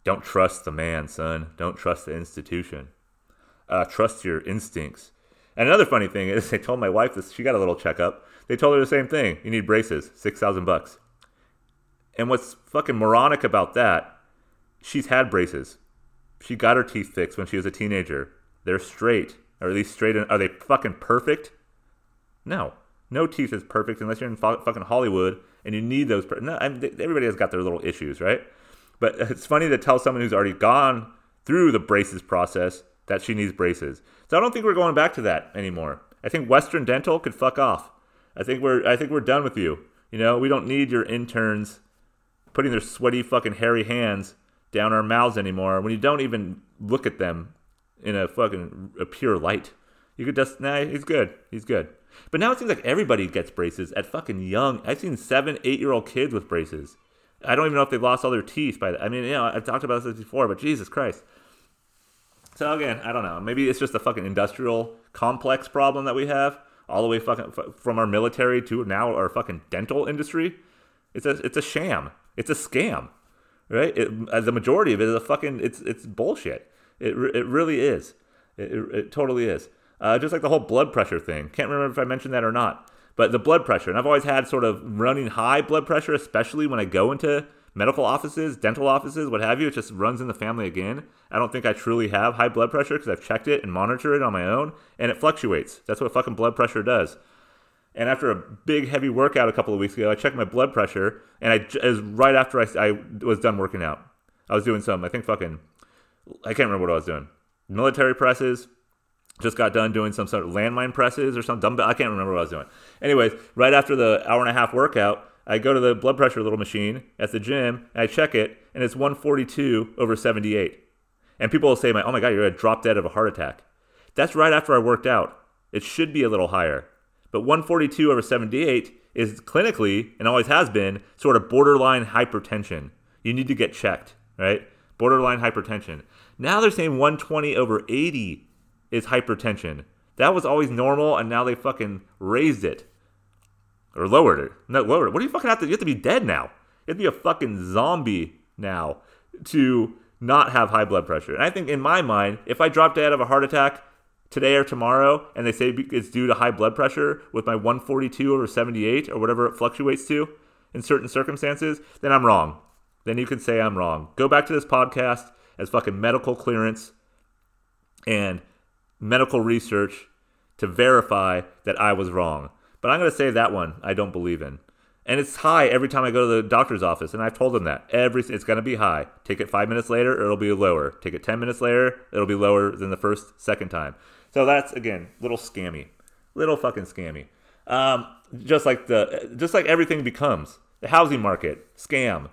Don't trust the man, son. Don't trust the institution. Uh, trust your instincts. And another funny thing is, they told my wife this. She got a little checkup, they told her the same thing. You need braces, six thousand bucks. And what's fucking moronic about that? She's had braces. She got her teeth fixed when she was a teenager. They're straight, or at least straight. Are they fucking perfect? No, no teeth is perfect unless you're in fucking Hollywood and you need those. no, I mean, everybody has got their little issues, right? But it's funny to tell someone who's already gone through the braces process that she needs braces. So I don't think we're going back to that anymore. I think Western Dental could fuck off. I think we're I think we're done with you. You know, we don't need your interns putting their sweaty fucking hairy hands down our mouths anymore when you don't even look at them in a fucking a pure light. You could just nah, he's good. He's good. But now it seems like everybody gets braces at fucking young. I've seen seven, eight year old kids with braces. I don't even know if they've lost all their teeth by the, I mean, you know, I've talked about this before, but Jesus Christ. So again, I don't know. Maybe it's just a fucking industrial complex problem that we have all the way fucking from our military to now our fucking dental industry. It's a it's a sham. It's a scam, right? It, the majority of it is a fucking it's it's bullshit. It it really is. It, it, it totally is. Uh, just like the whole blood pressure thing. Can't remember if I mentioned that or not. But the blood pressure, and I've always had sort of running high blood pressure, especially when I go into medical offices, dental offices, what have you. It just runs in the family again. I don't think I truly have high blood pressure because I've checked it and monitored it on my own, and it fluctuates. That's what fucking blood pressure does. And after a big heavy workout a couple of weeks ago, I checked my blood pressure, and I it was right after I, I was done working out. I was doing some, I think fucking, I can't remember what I was doing. Military presses, just got done doing some sort of landmine presses or some dumbbell. I can't remember what I was doing. Anyways, right after the hour and a half workout, I go to the blood pressure little machine at the gym, and I check it, and it's 142 over 78. And people will say, "My, "Oh my God, you're gonna drop dead of a heart attack." That's right after I worked out. It should be a little higher, but 142 over 78 is clinically and always has been sort of borderline hypertension. You need to get checked, right? Borderline hypertension. Now they're saying 120 over 80 is hypertension. That was always normal, and now they fucking raised it or lowered it. No, lowered it. What do you fucking have to? You have to be dead now. You have to be a fucking zombie now to not have high blood pressure. And I think in my mind, if I drop dead of a heart attack today or tomorrow, and they say it's due to high blood pressure with my 142 over 78 or whatever it fluctuates to in certain circumstances, then I'm wrong. Then you can say I'm wrong. Go back to this podcast as fucking medical clearance and medical research to verify that I was wrong. But I'm going to say that one I don't believe in. And it's high every time I go to the doctor's office, and I've told them that every it's going to be high. Take it five minutes later, it'll be lower. Take it ten minutes later, it'll be lower than the first second time. So that's again little scammy, little fucking scammy. Um, just like the just like everything becomes the housing market scam,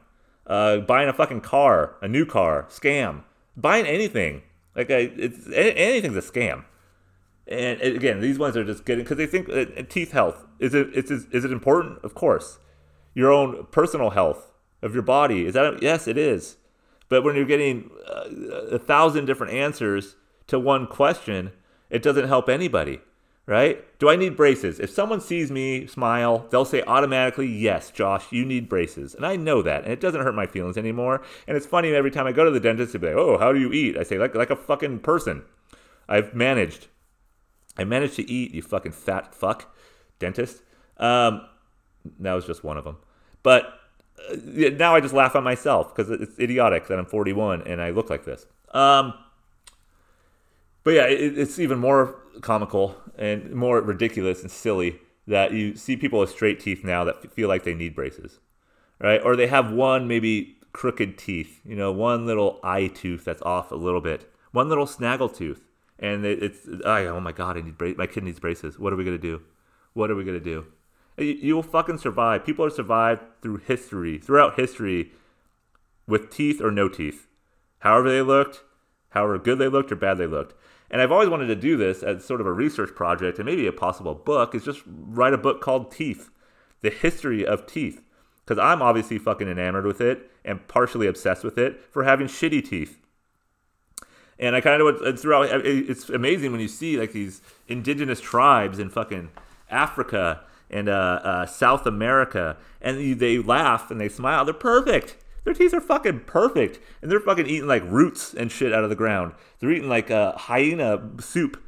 uh, buying a fucking car, a new car, scam. Buying anything, like a, it's anything's a scam. And again, these ones are just getting because they think uh, teeth health is it is, is it important? Of course, your own personal health of your body is that yes, it is. But when you're getting uh, a thousand different answers to one question, it doesn't help anybody, right? Do I need braces? If someone sees me smile, they'll say automatically, yes, Josh, you need braces. And I know that, and it doesn't hurt my feelings anymore. And it's funny every time I go to the dentist, they be like, oh, how do you eat? I say, like, like a fucking person. I've managed. I managed to eat, you fucking fat fuck, dentist. Um, that was just one of them. But uh, now I just laugh at myself because it's idiotic that I'm 41 and I look like this. Um, but yeah, it, it's even more comical and more ridiculous and silly that you see people with straight teeth now that feel like they need braces, right? Or they have one maybe crooked teeth, you know, one little eye tooth that's off a little bit, one little snaggle tooth, and it's oh my god, I need bra- my kid needs braces. What are we gonna do? What are we gonna do? You, you will fucking survive. People have survived through history, throughout history, with teeth or no teeth, however they looked, however good they looked or bad they looked. And I've always wanted to do this as sort of a research project and maybe a possible book is just write a book called Teeth, the history of teeth. Because I'm obviously fucking enamored with it and partially obsessed with it for having shitty teeth. And I kind of throughout. It's amazing when you see like these indigenous tribes in fucking Africa and uh, uh, South America, and they laugh and they smile. They're perfect. Their teeth are fucking perfect, and they're fucking eating like roots and shit out of the ground. They're eating like uh, hyena soup.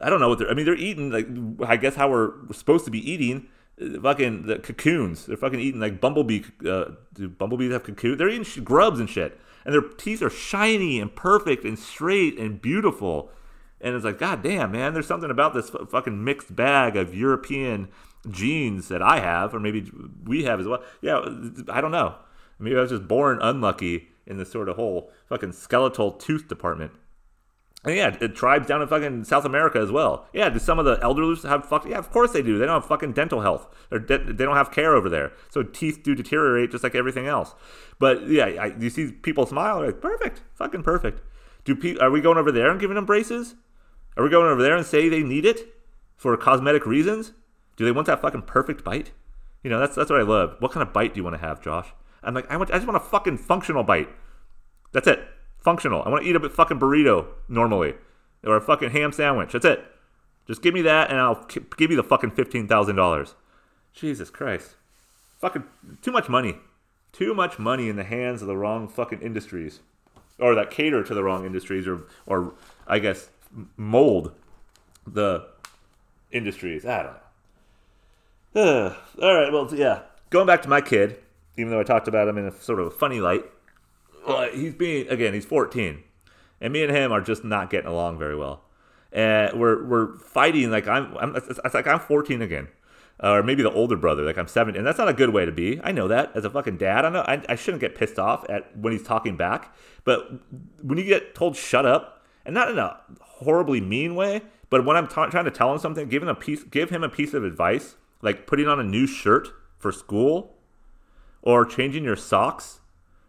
I don't know what they're. I mean, they're eating like I guess how we're supposed to be eating. Uh, fucking the cocoons. They're fucking eating like bumblebee. Uh, do bumblebees have cocoons? They're eating grubs and shit, and their teeth are shiny and perfect and straight and beautiful. And it's like, god damn, man, there's something about this fucking mixed bag of European genes that I have, or maybe we have as well. Yeah, I don't know. Maybe I was just born unlucky in this sort of whole fucking skeletal tooth department. And yeah, tribes down in fucking South America as well. Yeah, do some of the elders have fuck? Yeah, of course they do. They don't have fucking dental health. Or de- they don't have care over there. So teeth do deteriorate just like everything else. But yeah, I, you see people smile. like, perfect, fucking perfect. Do pe- are we going over there and giving them braces? Are we going over there and say they need it for cosmetic reasons? Do they want that fucking perfect bite? You know, that's that's what I love. What kind of bite do you want to have, Josh? I'm like, I, want, I just want a fucking functional bite. That's it. Functional. I want to eat a fucking burrito normally, or a fucking ham sandwich. That's it. Just give me that, and I'll give you the fucking fifteen thousand dollars. Jesus Christ, fucking too much money, too much money in the hands of the wrong fucking industries, or that cater to the wrong industries, or or I guess mold the industries. I don't know. Ugh. All right, well, yeah. Going back to my kid, even though I talked about him in a sort of a funny light, he's being again he's 14, and me and him are just not getting along very well, and we're we're fighting like I'm I'm it's like I'm 14 again, or maybe the older brother like I'm 7, and that's not a good way to be. I know that as a fucking dad, I know I, I shouldn't get pissed off at when he's talking back, but when you get told shut up, and not in a horribly mean way, but when I'm t- trying to tell him something, give him a piece, give him a piece of advice, like putting on a new shirt for school or changing your socks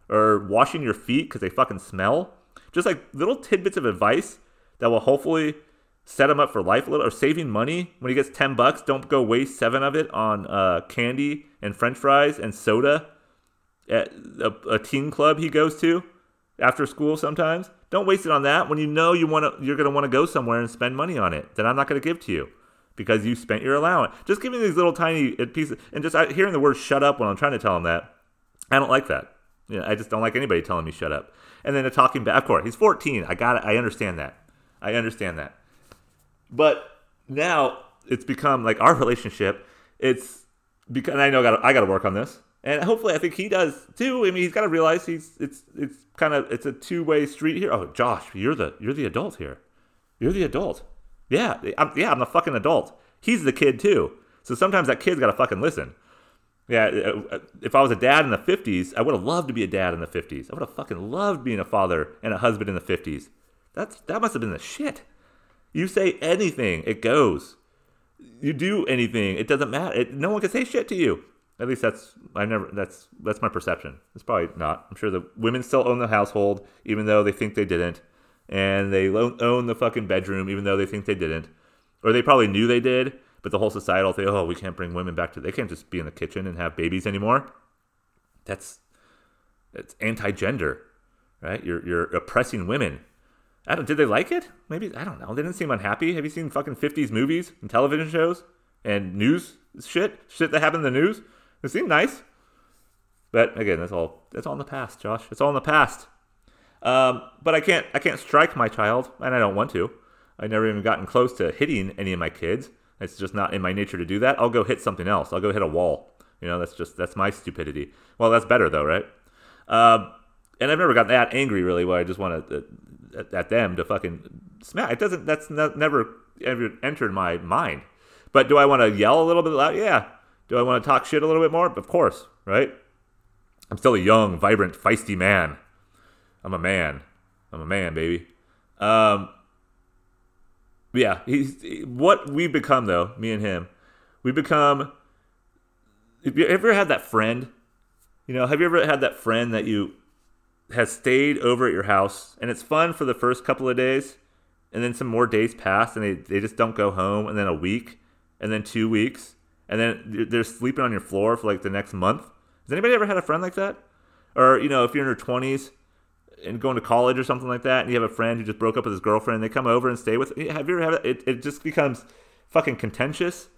or washing your feet because they fucking smell. Just like little tidbits of advice that will hopefully set him up for life a little or saving money. When he gets 10 bucks don't go waste seven of it on uh, candy and french fries and soda at a, a teen club he goes to after school sometimes. Don't waste it on that when you know you want to you're going to want to go somewhere and spend money on it. That i'm not going to give to you because you spent your allowance. Just giving me these little tiny uh, pieces and just hearing the word "shut up" when I'm trying to tell him that, I don't like that. You know, I just don't like anybody telling me "shut up." And then the talking back. Of course, he's 14. I got it. I understand that. I understand that. But now it's become like our relationship. It's because I know I got I got to work on this, and hopefully I think he does too. I mean, he's got to realize he's it's it's kind of it's a two way street here. Oh, Josh, you're the you're the adult here. You're the adult. Yeah, I'm, yeah, I'm the fucking adult. He's the kid too. So sometimes that kid's got to fucking listen. Yeah, uh, uh, if I was a dad in the 50s, I would have loved to be a dad in the 50s. I would have fucking loved being a father and a husband in the 50s. That's that must have been the shit. You say anything, it goes. You do anything, it doesn't matter. It, no one can say shit to you. At least that's I never that's that's my perception. It's probably not. I'm sure the women still own the household even though they think they didn't, and they own the fucking bedroom even though they think they didn't, or they probably knew they did, but the whole societal thing. Oh, we can't bring women back to. They can't just be in the kitchen and have babies anymore. That's it's anti-gender, right? You're you're oppressing women. I don't. Did they like it? Maybe I don't know. They didn't seem unhappy. Have you seen fucking '50s movies and television shows and news shit? Shit that happened in the news. It seemed nice. But again, that's all. That's all in the past, Josh. It's all in the past. Um, but I can't. I can't strike my child, and I don't want to. I never even gotten close to hitting any of my kids. It's just not in my nature to do that. I'll go hit something else. I'll go hit a wall. You know, that's just that's my stupidity. Well, that's better though, right? Um, and I've never gotten that angry really, where I just want to at, at them to fucking smack. It doesn't. That's not, never ever entered my mind. But do I want to yell a little bit loud? Yeah. Do I want to talk shit a little bit more? Of course, right? I'm still a young, vibrant, feisty man. I'm a man. I'm a man, baby. Um, yeah, he's what we've become though. Me and him, we become. Have you ever had that friend? You know, have you ever had that friend that you has stayed over at your house and it's fun for the first couple of days and then some more days pass and they, they just don't go home and then a week and then two weeks and then they're sleeping on your floor for like the next month has anybody ever had a friend like that or you know if you're in your 20s and going to college or something like that and you have a friend who just broke up with his girlfriend and they come over and stay with have you ever had it it just becomes fucking contentious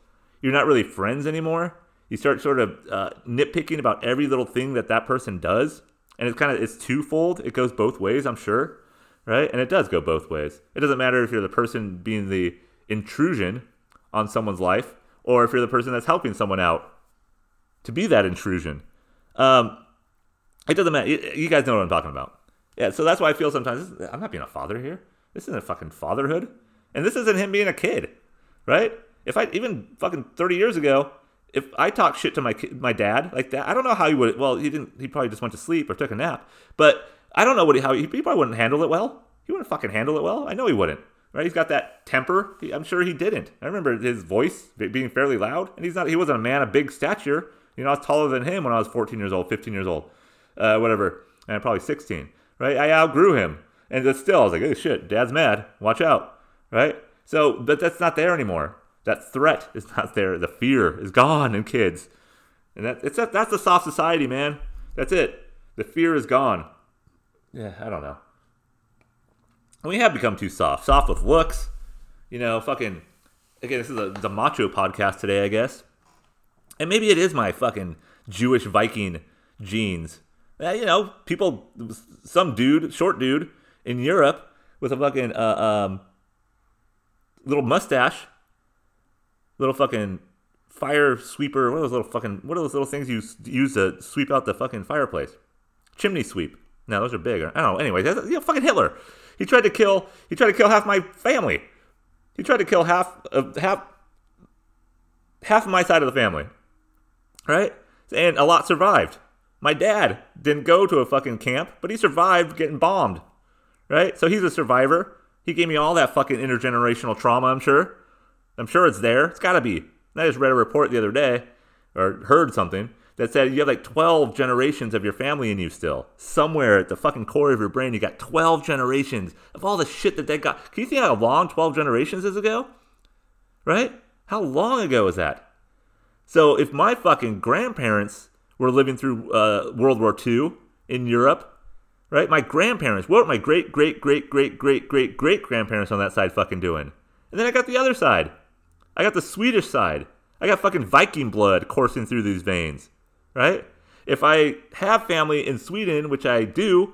you're not really friends anymore you start sort of uh, nitpicking about every little thing that that person does and it's kind of it's twofold. It goes both ways, I'm sure, right? And it does go both ways. It doesn't matter if you're the person being the intrusion on someone's life or if you're the person that's helping someone out to be that intrusion. Um, it doesn't matter. You guys know what I'm talking about. Yeah, so that's why I feel sometimes I'm not being a father here. This isn't fucking fatherhood, and this isn't him being a kid, right? If I even fucking 30 years ago, if I talk shit to my my dad like that, I don't know how he would. Well, he didn't. He probably just went to sleep or took a nap. But I don't know what he, how he, he probably wouldn't handle it well. He wouldn't fucking handle it well. I know he wouldn't. Right? He's got that temper. He, I'm sure he didn't. I remember his voice being fairly loud, and he's not. He wasn't a man of big stature. You know, I was taller than him when I was 14 years old, 15 years old, uh, whatever, and probably 16. Right? I outgrew him, and still, I was like, oh shit, dad's mad. Watch out. Right? So, but that's not there anymore. That threat is not there. The fear is gone in kids. And that, it's that, that's the soft society, man. That's it. The fear is gone. Yeah, I don't know. We have become too soft. Soft with looks. You know, fucking. Again, this is a, the macho podcast today, I guess. And maybe it is my fucking Jewish Viking genes. Uh, you know, people, some dude, short dude in Europe with a fucking uh, um, little mustache little fucking fire sweeper. What are those little fucking? What are those little things you use to sweep out the fucking fireplace? Chimney sweep. No, those are big. I don't know. Anyway, you know, fucking Hitler. He tried to kill. He tried to kill half my family. He tried to kill half of half half of my side of the family. Right? And a lot survived. My dad didn't go to a fucking camp, but he survived getting bombed. Right? So he's a survivor. He gave me all that fucking intergenerational trauma, I'm sure. I'm sure it's there. It's got to be. I just read a report the other day, or heard something, that said you have like 12 generations of your family in you still. Somewhere at the fucking core of your brain, you got 12 generations of all the shit that they got. Can you think how long 12 generations is ago? Right? How long ago is that? So if my fucking grandparents were living through uh, World War II in Europe, right? My grandparents, what were my great, great, great, great, great, great, great grandparents on that side fucking doing? And then I got the other side. I got the Swedish side. I got fucking Viking blood coursing through these veins, right? If I have family in Sweden, which I do,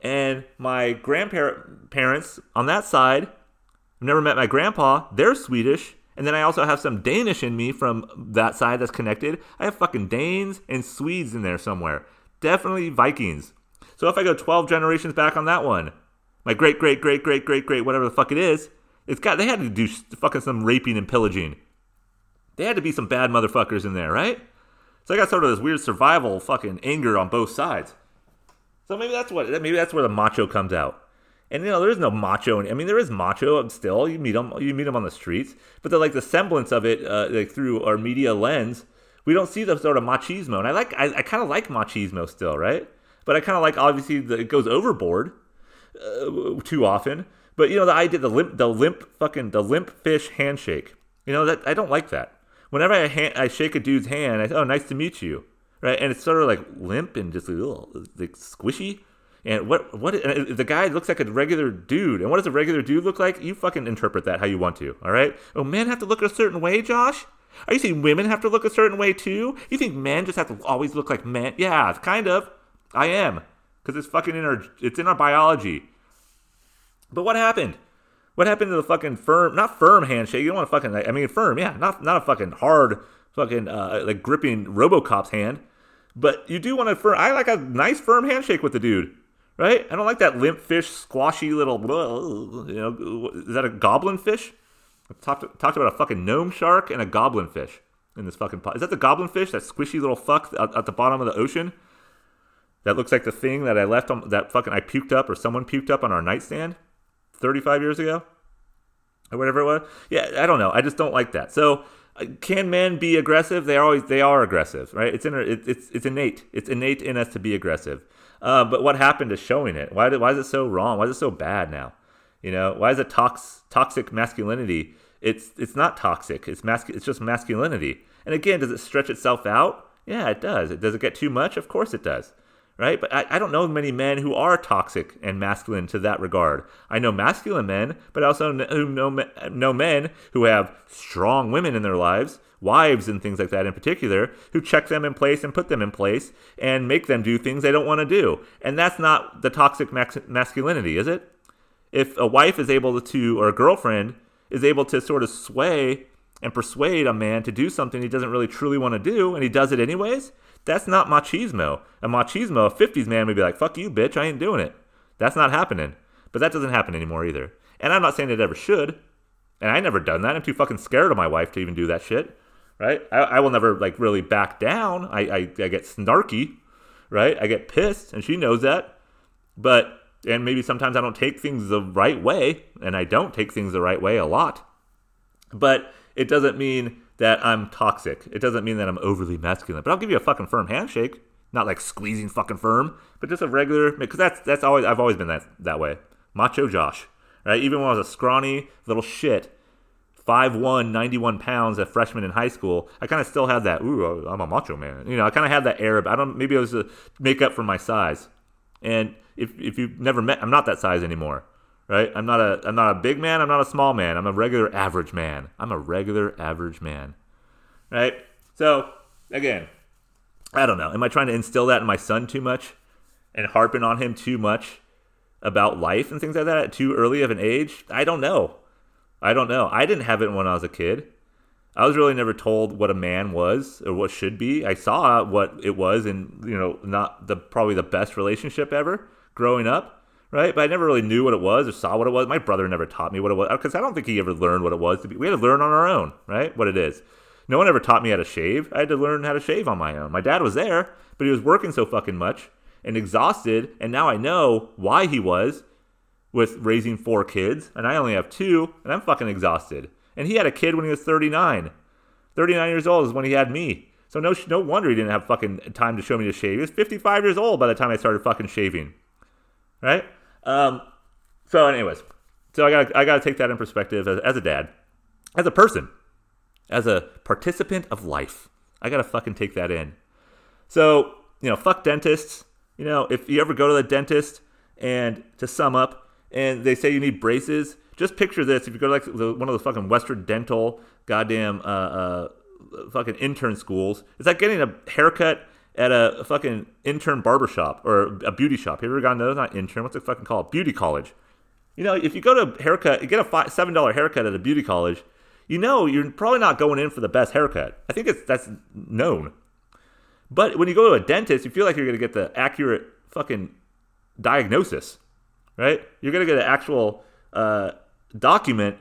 and my grandparents on that side, I've never met my grandpa, they're Swedish, and then I also have some Danish in me from that side that's connected. I have fucking Danes and Swedes in there somewhere. Definitely Vikings. So if I go 12 generations back on that one, my great, great, great, great, great, great, whatever the fuck it is, it's got they had to do fucking some raping and pillaging. They had to be some bad motherfuckers in there, right? So I got sort of this weird survival fucking anger on both sides. So maybe that's what maybe that's where the macho comes out. And you know, there is no macho. I mean, there is macho still. You meet them, you meet them on the streets, but they're like the semblance of it, uh, like through our media lens, We don't see the sort of machismo, and I like I, I kind of like machismo still, right? But I kind of like obviously the, it goes overboard uh, too often. But you know the idea, the limp, the limp fucking the limp fish handshake. You know that I don't like that. Whenever I hand, I shake a dude's hand, I say, "Oh, nice to meet you," right? And it's sort of like limp and just ugh, like squishy. And what what the guy looks like a regular dude. And what does a regular dude look like? You fucking interpret that how you want to. All right. Oh, men have to look a certain way, Josh. Are you saying women have to look a certain way too? You think men just have to always look like men? Yeah, kind of. I am, because it's fucking in our it's in our biology. But what happened? What happened to the fucking firm? Not firm handshake. You don't want to fucking. I mean, firm. Yeah, not not a fucking hard, fucking uh, like gripping RoboCop's hand. But you do want a firm. I like a nice firm handshake with the dude, right? I don't like that limp fish, squashy little. You know, is that a goblin fish? I talked talked about a fucking gnome shark and a goblin fish in this fucking pot. Is that the goblin fish? That squishy little fuck at, at the bottom of the ocean? That looks like the thing that I left on that fucking I puked up or someone puked up on our nightstand. 35 years ago or whatever it was. Yeah, I don't know. I just don't like that. So uh, can men be aggressive? They are always they are aggressive, right? It's in it, it's it's innate. It's innate in us to be aggressive. Uh, but what happened to showing it? Why did, why is it so wrong? Why is it so bad now? You know, why is it tox, toxic masculinity? It's it's not toxic. It's mas- It's just masculinity. And again, does it stretch itself out? Yeah, it does. It does it get too much? Of course it does right? But I, I don't know many men who are toxic and masculine to that regard. I know masculine men, but I also know, know men who have strong women in their lives, wives and things like that in particular, who check them in place and put them in place and make them do things they don't want to do. And that's not the toxic masculinity, is it? If a wife is able to, or a girlfriend is able to sort of sway and persuade a man to do something he doesn't really truly want to do, and he does it anyways, that's not machismo. A machismo, a 50s man would be like, fuck you, bitch, I ain't doing it. That's not happening. But that doesn't happen anymore either. And I'm not saying it ever should. And I never done that. I'm too fucking scared of my wife to even do that shit. Right? I, I will never like really back down. I, I, I get snarky, right? I get pissed, and she knows that. But and maybe sometimes I don't take things the right way, and I don't take things the right way a lot. But it doesn't mean that I'm toxic. It doesn't mean that I'm overly masculine. But I'll give you a fucking firm handshake, not like squeezing fucking firm, but just a regular. Because that's that's always I've always been that that way. Macho Josh, right? Even when I was a scrawny little shit, 5'1", 91 pounds, a freshman in high school, I kind of still had that. Ooh, I'm a macho man. You know, I kind of had that Arab. I don't. Maybe it was to make up for my size. And if if you've never met, I'm not that size anymore right? I'm not a I'm not a big man. I'm not a small man. I'm a regular average man. I'm a regular average man, right? So again, I don't know. Am I trying to instill that in my son too much and harping on him too much about life and things like that at too early of an age? I don't know. I don't know. I didn't have it when I was a kid. I was really never told what a man was or what should be. I saw what it was in, you know, not the probably the best relationship ever growing up right? But I never really knew what it was or saw what it was. My brother never taught me what it was because I don't think he ever learned what it was. To be. We had to learn on our own, right? What it is. No one ever taught me how to shave. I had to learn how to shave on my own. My dad was there, but he was working so fucking much and exhausted. And now I know why he was with raising four kids, and I only have two, and I'm fucking exhausted. And he had a kid when he was 39. 39 years old is when he had me. So no, no wonder he didn't have fucking time to show me to shave. He was 55 years old by the time I started fucking shaving. Right? Um, so, anyways, so I got I got to take that in perspective as, as a dad, as a person, as a participant of life. I got to fucking take that in. So, you know, fuck dentists. You know, if you ever go to the dentist and to sum up, and they say you need braces, just picture this. If you go to like one of those fucking Western Dental goddamn uh, uh, fucking intern schools, it's like getting a haircut at a fucking intern barbershop or a beauty shop. Have you ever gone to those? Not intern. What's it fucking called? Beauty college. You know, if you go to haircut, get a five, seven dollar haircut at a beauty college. You know, you're probably not going in for the best haircut. I think it's that's known. But when you go to a dentist, you feel like you're going to get the accurate fucking diagnosis, right? You're going to get an actual uh, document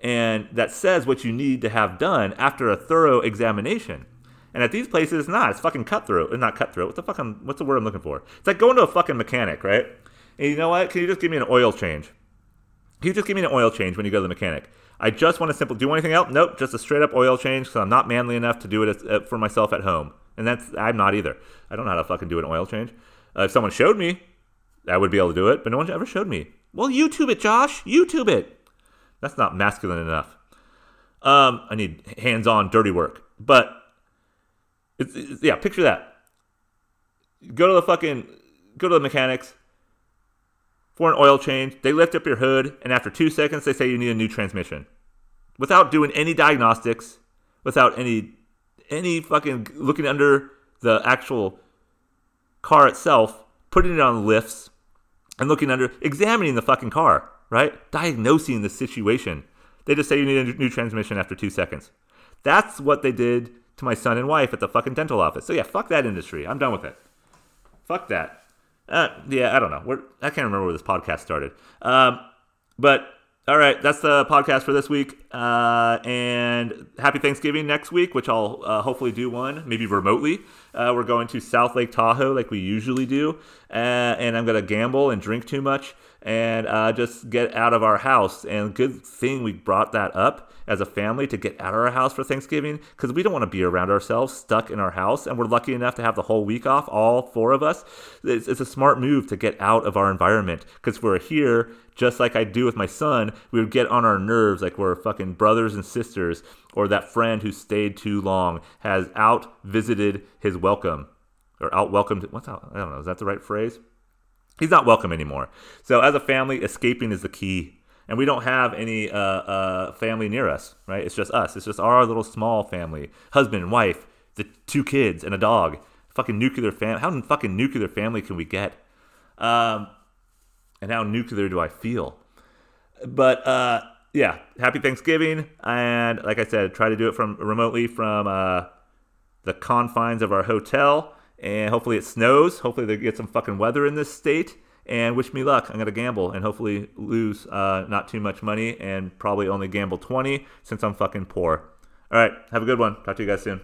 and that says what you need to have done after a thorough examination. And at these places, it's not. It's fucking cutthroat. It's not cutthroat. What the fucking, what's the word I'm looking for? It's like going to a fucking mechanic, right? And you know what? Can you just give me an oil change? Can you just give me an oil change when you go to the mechanic? I just want a simple. Do anything else? Nope, just a straight up oil change because I'm not manly enough to do it uh, for myself at home, and that's I'm not either. I don't know how to fucking do an oil change. Uh, if someone showed me, I would be able to do it, but no one ever showed me. Well, YouTube it, Josh. YouTube it. That's not masculine enough. Um, I need hands-on dirty work, but it's, it's, yeah. Picture that. Go to the fucking go to the mechanics for an oil change. They lift up your hood, and after two seconds, they say you need a new transmission, without doing any diagnostics, without any any fucking looking under the actual car itself, putting it on lifts, and looking under, examining the fucking car, right? Diagnosing the situation. They just say you need a new transmission after two seconds. That's what they did to my son and wife at the fucking dental office. So yeah, fuck that industry. I'm done with it. Fuck that. Uh, yeah, I don't know. We're, I can't remember where this podcast started. Um, but all right, that's the podcast for this week. Uh, and happy Thanksgiving next week, which I'll uh, hopefully do one, maybe remotely. Uh, we're going to South Lake Tahoe like we usually do. Uh, and I'm going to gamble and drink too much and uh, just get out of our house. And good thing we brought that up as a family to get out of our house for Thanksgiving because we don't want to be around ourselves stuck in our house. And we're lucky enough to have the whole week off, all four of us. It's, it's a smart move to get out of our environment because we're here, just like I do with my son. We would get on our nerves like we're fucking brothers and sisters, or that friend who stayed too long has out visited his welcome or out welcomed. What's out? I don't know. Is that the right phrase? He's not welcome anymore. So as a family, escaping is the key and we don't have any uh, uh, family near us, right? It's just us. It's just our little small family: husband, wife, the two kids, and a dog. Fucking nuclear family. How fucking nuclear family can we get? Um, and how nuclear do I feel? But uh, yeah, happy Thanksgiving, and like I said, try to do it from remotely from uh, the confines of our hotel, and hopefully it snows. Hopefully they get some fucking weather in this state and wish me luck. I'm to gamble and hopefully lose uh, not too much money and probably only gamble 20 since I'm fucking poor. All right, have a good one. Talk to you guys soon.